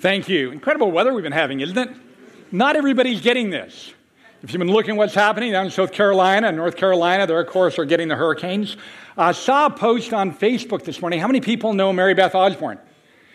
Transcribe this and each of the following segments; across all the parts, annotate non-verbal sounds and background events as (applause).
Thank you. Incredible weather we've been having, isn't it? Not everybody's getting this. If you've been looking what's happening down in South Carolina and North Carolina, they of course are getting the hurricanes. I saw a post on Facebook this morning. How many people know Mary Beth Osborne?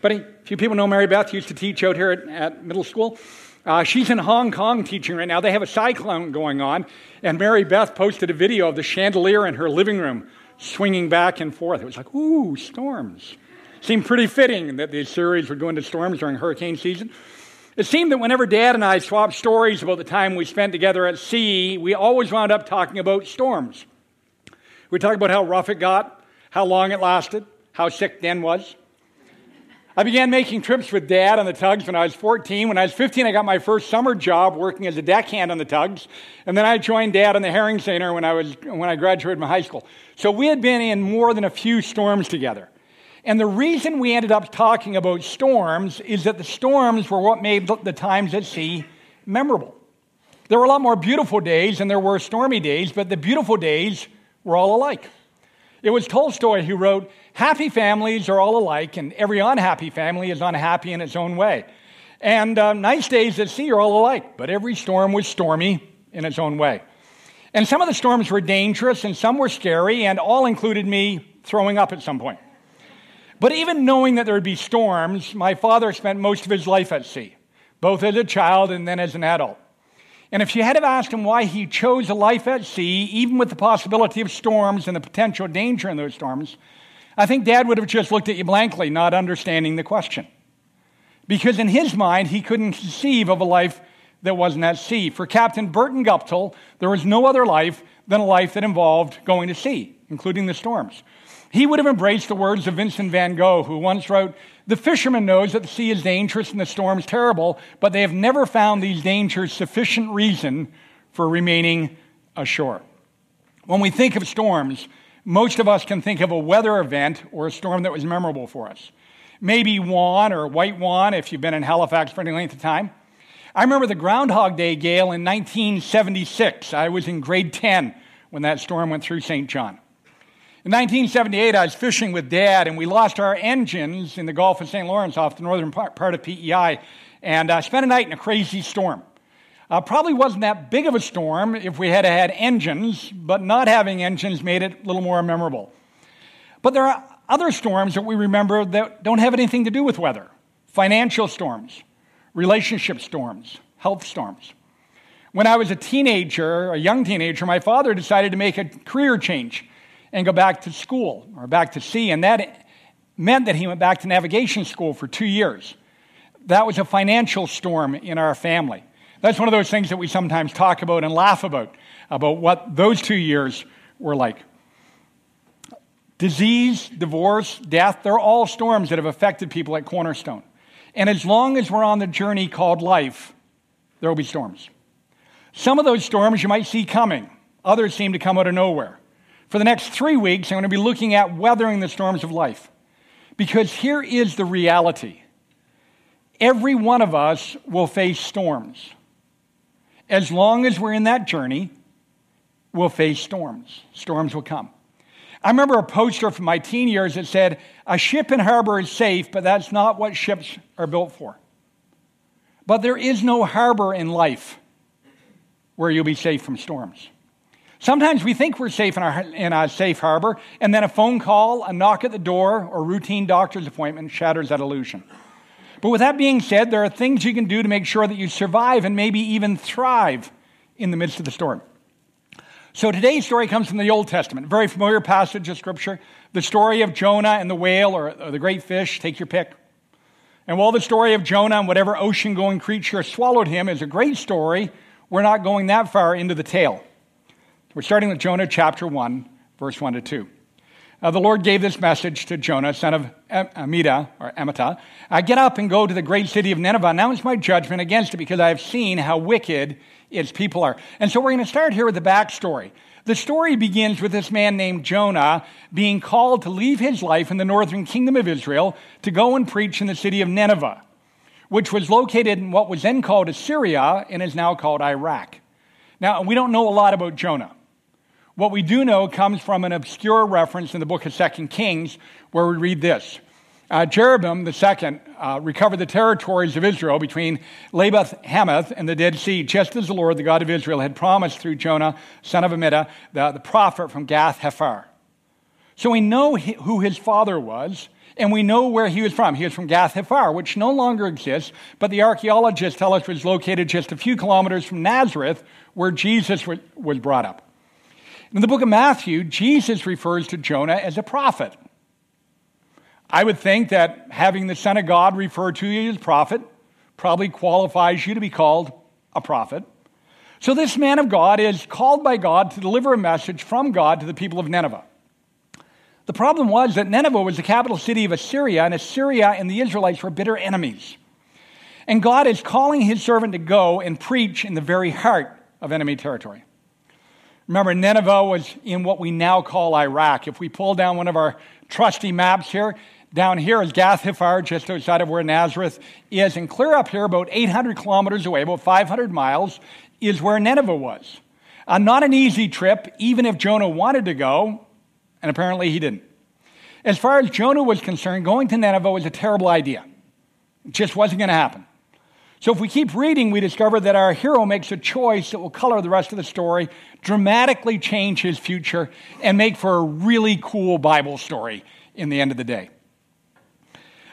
But a few people know Mary Beth, used to teach out here at, at middle school. Uh, she's in Hong Kong teaching right now. They have a cyclone going on, and Mary Beth posted a video of the chandelier in her living room swinging back and forth. It was like, ooh, storms. Seemed pretty fitting that these series would go into storms during hurricane season. It seemed that whenever Dad and I swapped stories about the time we spent together at sea, we always wound up talking about storms. We talked about how rough it got, how long it lasted, how sick Dan was. I began making trips with Dad on the tugs when I was 14. When I was 15, I got my first summer job working as a deckhand on the tugs. And then I joined Dad on the Herring Center when I, was, when I graduated from high school. So we had been in more than a few storms together. And the reason we ended up talking about storms is that the storms were what made the times at sea memorable. There were a lot more beautiful days and there were stormy days, but the beautiful days were all alike. It was Tolstoy who wrote, Happy families are all alike, and every unhappy family is unhappy in its own way. And uh, nice days at sea are all alike, but every storm was stormy in its own way. And some of the storms were dangerous, and some were scary, and all included me throwing up at some point. But even knowing that there would be storms, my father spent most of his life at sea, both as a child and then as an adult. And if you had have asked him why he chose a life at sea, even with the possibility of storms and the potential danger in those storms, I think dad would have just looked at you blankly, not understanding the question. Because in his mind, he couldn't conceive of a life that wasn't at sea. For Captain Burton Guptill, there was no other life than a life that involved going to sea, including the storms. He would have embraced the words of Vincent van Gogh, who once wrote, The fisherman knows that the sea is dangerous and the storms terrible, but they have never found these dangers sufficient reason for remaining ashore. When we think of storms, most of us can think of a weather event or a storm that was memorable for us. Maybe Juan or White Juan if you've been in Halifax for any length of time. I remember the Groundhog Day gale in 1976. I was in grade 10 when that storm went through St. John. In 1978, I was fishing with Dad, and we lost our engines in the Gulf of St. Lawrence off the northern part of PEI, and I uh, spent a night in a crazy storm. Uh, probably wasn't that big of a storm if we had had engines, but not having engines made it a little more memorable. But there are other storms that we remember that don't have anything to do with weather financial storms, relationship storms, health storms. When I was a teenager, a young teenager, my father decided to make a career change and go back to school or back to sea. And that meant that he went back to navigation school for two years. That was a financial storm in our family. That's one of those things that we sometimes talk about and laugh about, about what those two years were like. Disease, divorce, death, they're all storms that have affected people at Cornerstone. And as long as we're on the journey called life, there will be storms. Some of those storms you might see coming, others seem to come out of nowhere. For the next three weeks, I'm going to be looking at weathering the storms of life. Because here is the reality every one of us will face storms. As long as we're in that journey, we'll face storms. Storms will come. I remember a poster from my teen years that said, A ship in harbor is safe, but that's not what ships are built for. But there is no harbor in life where you'll be safe from storms. Sometimes we think we're safe in, our, in a safe harbor, and then a phone call, a knock at the door, or routine doctor's appointment shatters that illusion. But with that being said, there are things you can do to make sure that you survive and maybe even thrive in the midst of the storm. So today's story comes from the Old Testament, a very familiar passage of Scripture. The story of Jonah and the whale, or, or the great fish, take your pick. And while the story of Jonah and whatever ocean going creature swallowed him is a great story, we're not going that far into the tale. We're starting with Jonah chapter 1, verse 1 to 2. Uh, the Lord gave this message to Jonah, son of Amittai, or Amittai. I get up and go to the great city of Nineveh, announce my judgment against it, because I have seen how wicked its people are. And so we're going to start here with the backstory. The story begins with this man named Jonah being called to leave his life in the northern kingdom of Israel to go and preach in the city of Nineveh, which was located in what was then called Assyria and is now called Iraq. Now, we don't know a lot about Jonah. What we do know comes from an obscure reference in the book of Second Kings where we read this Uh, Jeroboam II uh, recovered the territories of Israel between Lebo Hamath and the Dead Sea, just as the Lord, the God of Israel, had promised through Jonah, son of Amittai, the, the prophet from Gath Hepher. So we know who his father was, and we know where he was from. He was from Gath Hepher, which no longer exists, but the archaeologists tell us was located just a few kilometers from Nazareth, where Jesus was brought up. In the book of Matthew, Jesus refers to Jonah as a prophet. I would think that having the Son of God refer to you as prophet probably qualifies you to be called a prophet. So, this man of God is called by God to deliver a message from God to the people of Nineveh. The problem was that Nineveh was the capital city of Assyria, and Assyria and the Israelites were bitter enemies. And God is calling his servant to go and preach in the very heart of enemy territory. Remember, Nineveh was in what we now call Iraq. If we pull down one of our trusty maps here, down here is Gath Hepher, just outside of where Nazareth is. And clear up here, about 800 kilometers away, about 500 miles, is where Nineveh was. Uh, not an easy trip, even if Jonah wanted to go, and apparently he didn't. As far as Jonah was concerned, going to Nineveh was a terrible idea. It just wasn't going to happen. So if we keep reading, we discover that our hero makes a choice that will color the rest of the story, dramatically change his future, and make for a really cool Bible story in the end of the day.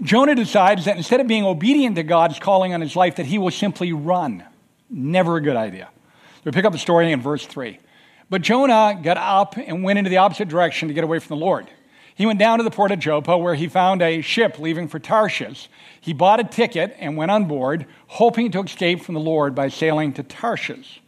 Jonah decides that instead of being obedient to God's calling on his life, that he will simply run. Never a good idea. We pick up the story in verse 3. But Jonah got up and went into the opposite direction to get away from the Lord. He went down to the port of Joppa where he found a ship leaving for Tarshish. He bought a ticket and went on board, hoping to escape from the Lord by sailing to Tarshish.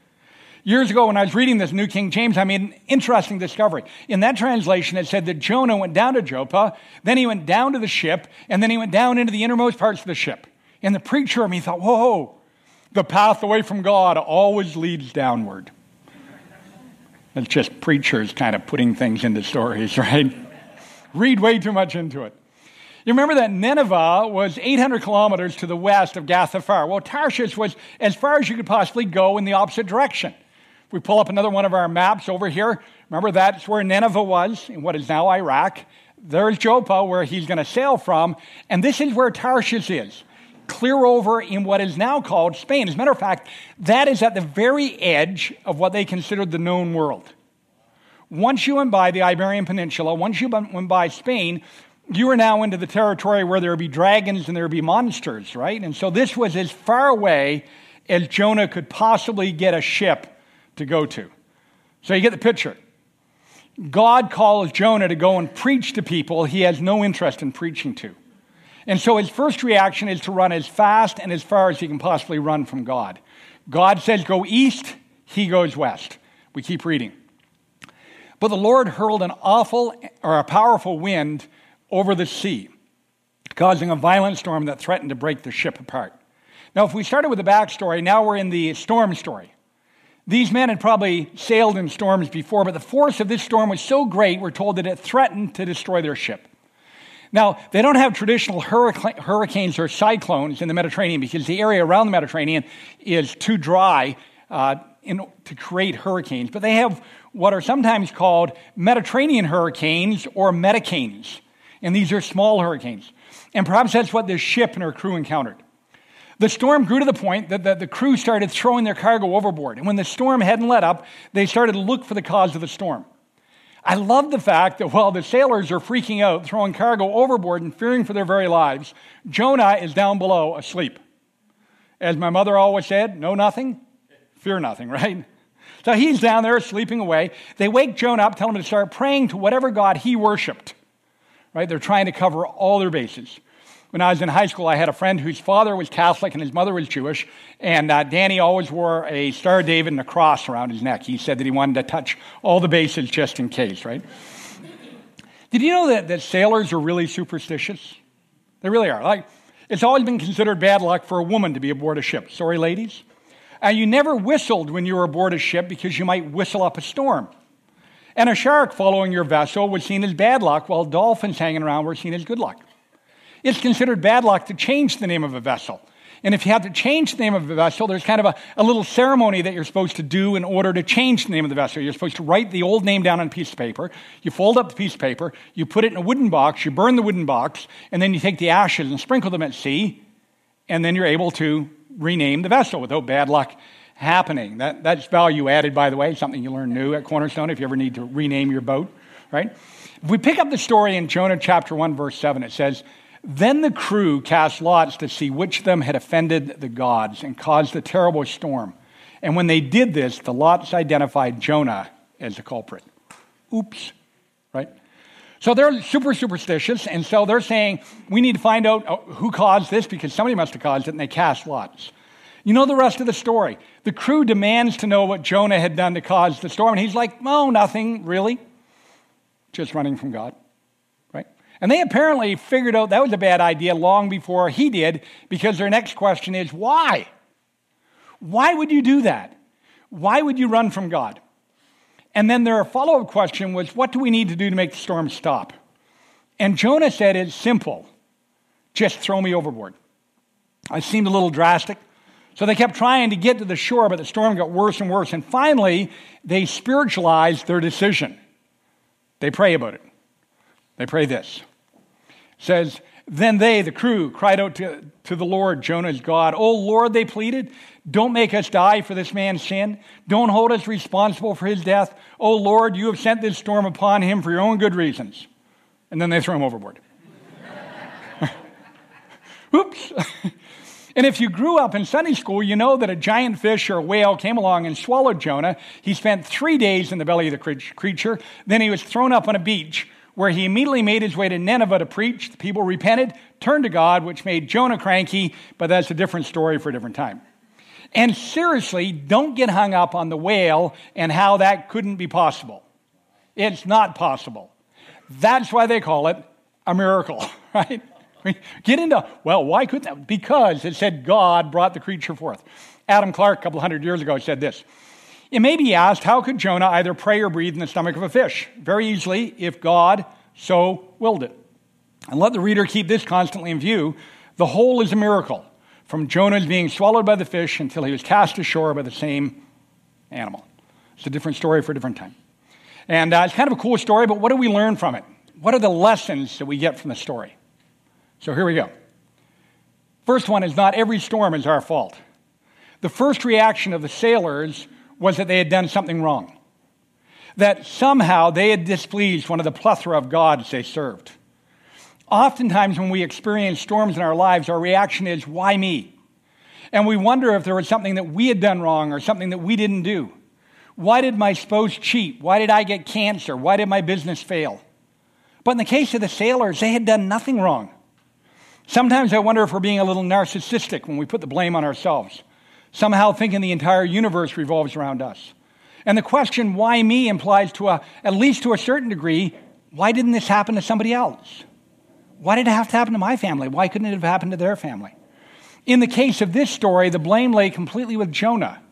Years ago, when I was reading this New King James, I made an interesting discovery. In that translation, it said that Jonah went down to Joppa, then he went down to the ship, and then he went down into the innermost parts of the ship. And the preacher of me thought, whoa, the path away from God always leads downward. It's just preachers kind of putting things into stories, (laughs) right? Read way too much into it. You remember that Nineveh was 800 kilometers to the west of Gath Hepher. Well, Tarshish was as far as you could possibly go in the opposite direction. If we pull up another one of our maps over here, remember that's where Nineveh was in what is now Iraq. There's Joppa, where he's going to sail from, and this is where Tarshish is clear over in what is now called Spain. As a matter of fact, that is at the very edge of what they considered the known world. Once you went by the Iberian Peninsula, once you went by Spain, you are now into the territory where there would be dragons and there would be monsters, right? And so this was as far away as Jonah could possibly get a ship to go to. So you get the picture. God calls Jonah to go and preach to people he has no interest in preaching to. And so his first reaction is to run as fast and as far as he can possibly run from God. God says, Go east, he goes west. We keep reading. But the Lord hurled an awful or a powerful wind over the sea, causing a violent storm that threatened to break the ship apart. Now, if we started with the backstory, now we're in the storm story. These men had probably sailed in storms before, but the force of this storm was so great, we're told that it threatened to destroy their ship. Now, they don't have traditional hurricanes or cyclones in the Mediterranean because the area around the Mediterranean is too dry uh, in, to create hurricanes, but they have what are sometimes called Mediterranean hurricanes or medicanes. And these are small hurricanes. And perhaps that's what this ship and her crew encountered. The storm grew to the point that the, the, crew started throwing their cargo overboard. And when the storm hadn't let up, they started to look for the cause of the storm. I love the fact that while the sailors are freaking out, throwing cargo overboard and fearing for their very lives, Jonah is down below asleep. As my mother always said, know nothing, fear nothing, (laughs) right? So he's down there sleeping away. They wake Jonah up, tell him to start praying to whatever God he worshiped. Right? They're trying to cover all their bases. When I was in high school, I had a friend whose father was Catholic and his mother was Jewish, and uh, Danny always wore a Star of David and a cross around his neck. He said that he wanted to touch all the bases just in case, right? Did you know that, that sailors are really superstitious? They really are. Like, it's always been considered bad luck for a woman to be aboard a ship. Sorry, ladies. And you never whistled when you were aboard a ship because you might whistle up a storm. And a shark following your vessel was seen as bad luck, while dolphins hanging around were seen as good luck. It's considered bad luck to change the name of a vessel. And if you have to change the name of a vessel, there's kind of a, a little ceremony that you're supposed to do in order to change the name of the vessel. You're supposed to write the old name down on a piece of paper. You fold up the piece of paper, you put it in a wooden box, you burn the wooden box, and then you take the ashes and sprinkle them at sea, and then you're able to rename the vessel without oh, bad luck happening. That, that's value added, by the way, something you learn new at Cornerstone if you ever need to rename your boat, right? If we pick up the story in Jonah chapter 1, verse 7, it says, Then the crew cast lots to see which of them had offended the gods and caused the terrible storm. And when they did this, the lots identified Jonah as the culprit. Oops, right? So they're super superstitious, and so they're saying, we need to find out uh, who caused this because somebody must have caused it, and they cast lots. You know the rest of the story. The crew demands to know what Jonah had done to cause the storm, and he's like, oh, nothing, really. Just running from God, right? And they apparently figured out that was a bad idea long before he did, because their next question is, why? Why would you do that? Why would you run from God? And then their follow up question was, What do we need to do to make the storm stop? And Jonah said, It's simple. Just throw me overboard. It seemed a little drastic. So they kept trying to get to the shore, but the storm got worse and worse. And finally, they spiritualized their decision. They pray about it. They pray this. Says, then they, the crew, cried out to, to the Lord, Jonah's God. Oh Lord, they pleaded, don't make us die for this man's sin. Don't hold us responsible for his death. Oh Lord, you have sent this storm upon him for your own good reasons. And then they throw him overboard. (laughs) Oops. (laughs) and if you grew up in Sunday school, you know that a giant fish or a whale came along and swallowed Jonah. He spent three days in the belly of the creature. Then he was thrown up on a beach where he immediately made his way to Nineveh to preach. The people repented, turned to God, which made Jonah cranky, but that's a different story for a different time. And seriously, don't get hung up on the whale and how that couldn't be possible. It's not possible. That's why they call it a miracle, (laughs) right? Get into, well, why couldn't that? Because it said God brought the creature forth. Adam Clarke, a couple hundred years ago, said this it may be asked, how could Jonah either pray or breathe in the stomach of a fish? Very easily, if God so willed it. And let the reader keep this constantly in view. The whole is a miracle, from Jonah's being swallowed by the fish until he was cast ashore by the same animal. It's a different story for a different time. And uh, it's kind of a cool story, but what do we learn from it? What are the lessons that we get from the story? So here we go. First one is not every storm is our fault. The first reaction of the sailors was that they had done something wrong. That somehow they had displeased one of the plethora of gods they served. Oftentimes, when we experience storms in our lives, our reaction is, Why me? And we wonder if there was something that we had done wrong or something that we didn't do. Why did my spouse cheat? Why did I get cancer? Why did my business fail? But in the case of the sailors, they had done nothing wrong. Sometimes I wonder if we're being a little narcissistic when we put the blame on ourselves somehow thinking the entire universe revolves around us. And the question, why me, implies to a, at least to a certain degree, why didn't this happen to somebody else? Why did it have to happen to my family? Why couldn't it have happened to their family? In the case of this story, the blame lay completely with Jonah.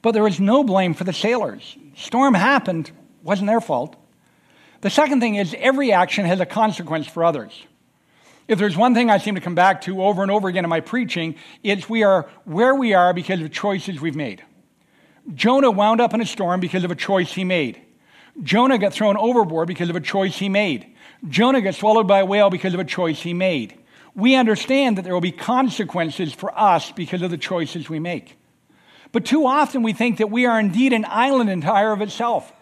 But there was no blame for the sailors. Storm happened, wasn't their fault. The second thing is every action has a consequence for others. If there's one thing I seem to come back to over and over again in my preaching, it's we are where we are because of choices we've made. Jonah wound up in a storm because of a choice he made. Jonah got thrown overboard because of a choice he made. Jonah got swallowed by a whale because of a choice he made. We understand that there will be consequences for us because of the choices we make. But too often we think that we are indeed an island entire of itself.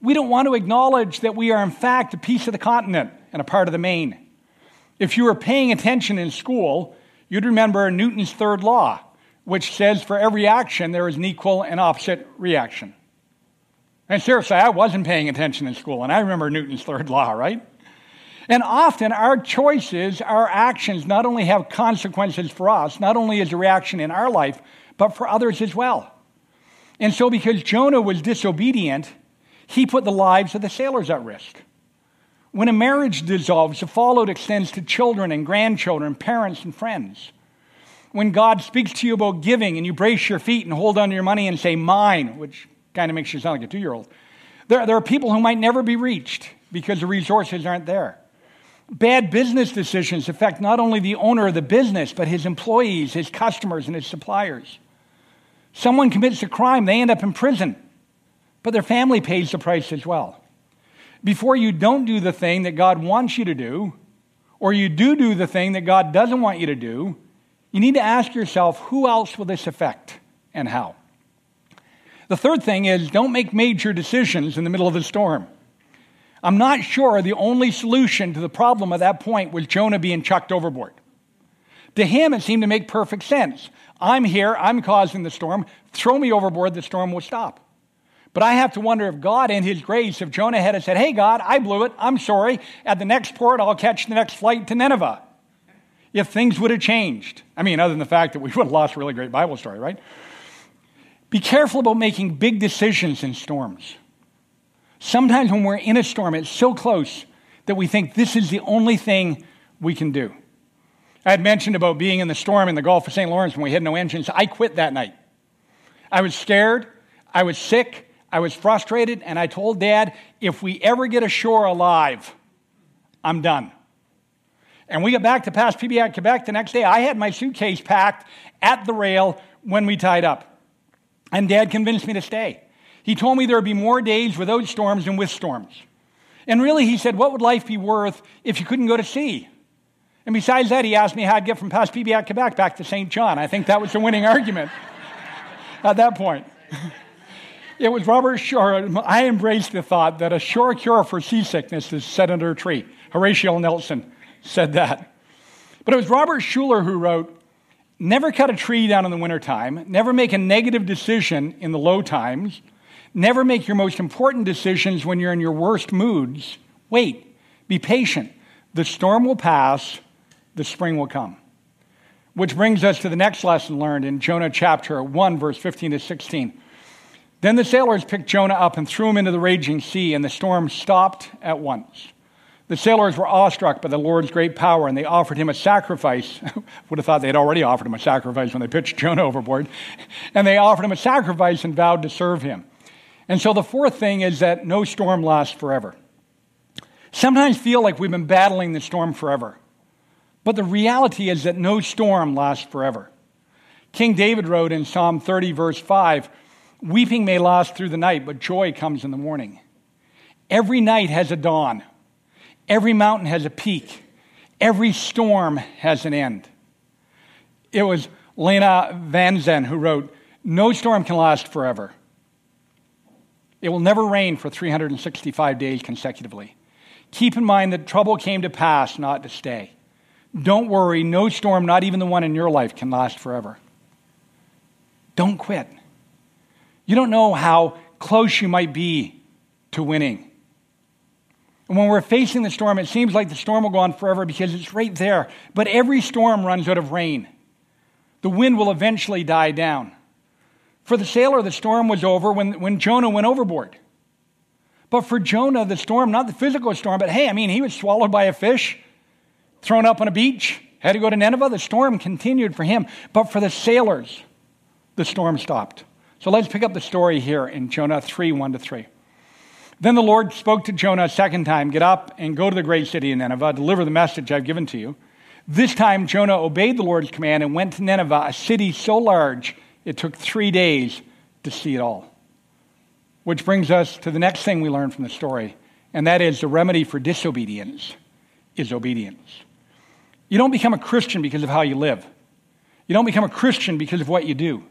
We don't want to acknowledge that we are, in fact, a piece of the continent and a part of the main. If you were paying attention in school, you'd remember Newton's third law, which says for every action there is an equal and opposite reaction. And seriously, I wasn't paying attention in school, and I remember Newton's third law, right? And often our choices, our actions not only have consequences for us, not only as a reaction in our life, but for others as well. And so, because Jonah was disobedient, he put the lives of the sailors at risk. When a marriage dissolves, the fallout extends to children and grandchildren, parents and friends. When God speaks to you about giving and you brace your feet and hold on to your money and say, mine, which kind of makes you sound like a two year old, there, there are people who might never be reached because the resources aren't there. Bad business decisions affect not only the owner of the business, but his employees, his customers, and his suppliers. Someone commits a crime, they end up in prison, but their family pays the price as well. Before you don't do the thing that God wants you to do, or you do do the thing that God doesn't want you to do, you need to ask yourself who else will this affect and how? The third thing is don't make major decisions in the middle of a storm. I'm not sure the only solution to the problem at that point was Jonah being chucked overboard. To him, it seemed to make perfect sense. I'm here, I'm causing the storm, throw me overboard, the storm will stop. But I have to wonder if God, in His grace, if Jonah had said, Hey, God, I blew it, I'm sorry, at the next port, I'll catch the next flight to Nineveh, if things would have changed. I mean, other than the fact that we (laughs) would have lost a really great Bible story, right? Be careful about making big decisions in storms. Sometimes when we're in a storm, it's so close that we think this is the only thing we can do. I had mentioned about being in the storm in the Gulf of St. Lawrence when we had no engines. I quit that night. I was scared. I was sick. I was frustrated. And I told Dad, if we ever get ashore alive, I'm done. And we got back to Paspébiac, Quebec the next day. I had my suitcase packed at the rail when we tied up. And Dad convinced me to stay. He told me there would be more days without storms than with storms. And really, he said, what would life be worth if you couldn't go to sea? And besides that, he asked me how I'd get from Paspébiac, Quebec back to St. John. I think that was the winning (laughs) argument at that point. (laughs) It was Robert Shore. I embraced the thought that a sure cure for seasickness is set under a tree. Horatio Nelson said that. But it was Robert Schuller who wrote, Never cut a tree down in the wintertime. Never make a negative decision in the low times. Never make your most important decisions when you're in your worst moods. Wait, be patient. The storm will pass, the spring will come. Which brings us to the next lesson learned in Jonah chapter 1, verse 15 to 16. Then the sailors picked Jonah up and threw him into the raging sea, and the storm stopped at once. The sailors were awestruck by the Lord's great power, and they offered him a sacrifice. (laughs) Would have thought they'd already offered him a sacrifice when they pitched Jonah overboard. And they offered him a sacrifice and vowed to serve him. And so the fourth thing is that no storm lasts forever. Sometimes feel like we've been battling the storm forever. But the reality is that no storm lasts forever. King David wrote in Psalm 30, verse 5 Weeping may last through the night, but joy comes in the morning. Every night has a dawn, every mountain has a peak, every storm has an end. It was Lena Van Zen who wrote, No storm can last forever. It will never rain for 365 days consecutively. Keep in mind that trouble came to pass, not to stay. Don't worry, no storm, not even the one in your life, can last forever. Don't quit. You don't know how close you might be to winning. And when we're facing the storm, it seems like the storm will go on forever because it's right there. But every storm runs out of rain. The wind will eventually die down. For the sailor, the storm was over when, when Jonah went overboard. But for Jonah, the storm, not the physical storm, but hey, I mean, he was swallowed by a fish thrown up on a beach, had to go to Nineveh. The storm continued for him. But for the sailors, the storm stopped. So let's pick up the story here in Jonah 3 1 to 3. Then the Lord spoke to Jonah a second time Get up and go to the great city of Nineveh, deliver the message I've given to you. This time Jonah obeyed the Lord's command and went to Nineveh, a city so large it took three days to see it all. Which brings us to the next thing we learn from the story, and that is the remedy for disobedience is obedience. You don't become a Christian because of how you live. You don't become a Christian because of what you do.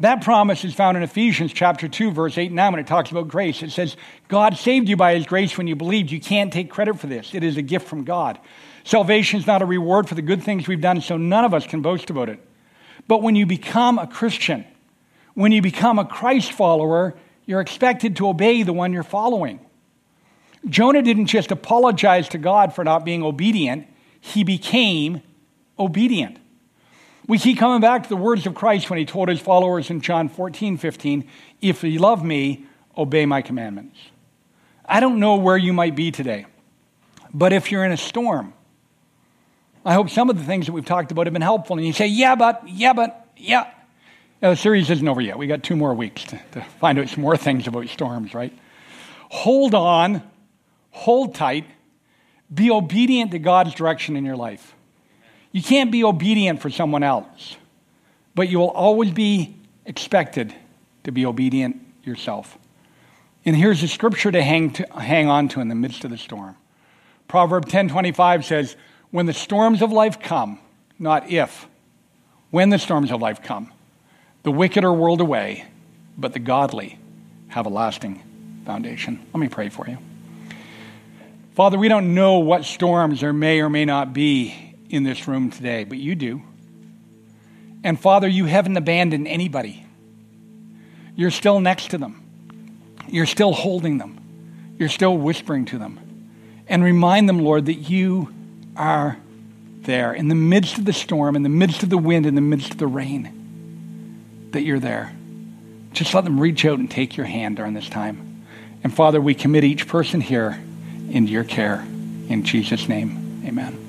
That promise is found in Ephesians chapter 2, verse 8 and 9 when it talks about grace. It says, God saved you by his grace when you believed. You can't take credit for this. It is a gift from God. Salvation is not a reward for the good things we've done, so none of us can boast about it. But when you become a Christian, when you become a Christ follower, you're expected to obey the one you're following. Jonah didn't just apologize to God for not being obedient, he became obedient. We keep coming back to the words of Christ when he told his followers in John 14, 15, If you love me, obey my commandments. I don't know where you might be today, but if you're in a storm, I hope some of the things that we've talked about have been helpful. And you say, Yeah, but, yeah, but, yeah. Now, the series isn't over yet. We got two more weeks to, to find out some more things about storms, right? Hold on, hold tight, Be obedient to God's direction in your life. You can't be obedient for someone else, but you will always be expected to be obedient yourself. And here's a scripture to hang, to, hang on to in the midst of the storm. Proverb 10:25 says, "When the storms of life come, not if, when the storms of life come, the wicked are whirled away, but the godly have a lasting foundation." Let me pray for you. Father, we don't know what storms there may or may not be in this room today, but you do. And Father, you haven't abandoned anybody. You're still next to them. You're still holding them. You're still whispering to them. And remind them, Lord, that you are there in the midst of the storm, in the midst of the wind, in the midst of the rain, that you're there. Just let them reach out and take your hand during this time. And Father, we commit each person here into your care. In Jesus' name, amen.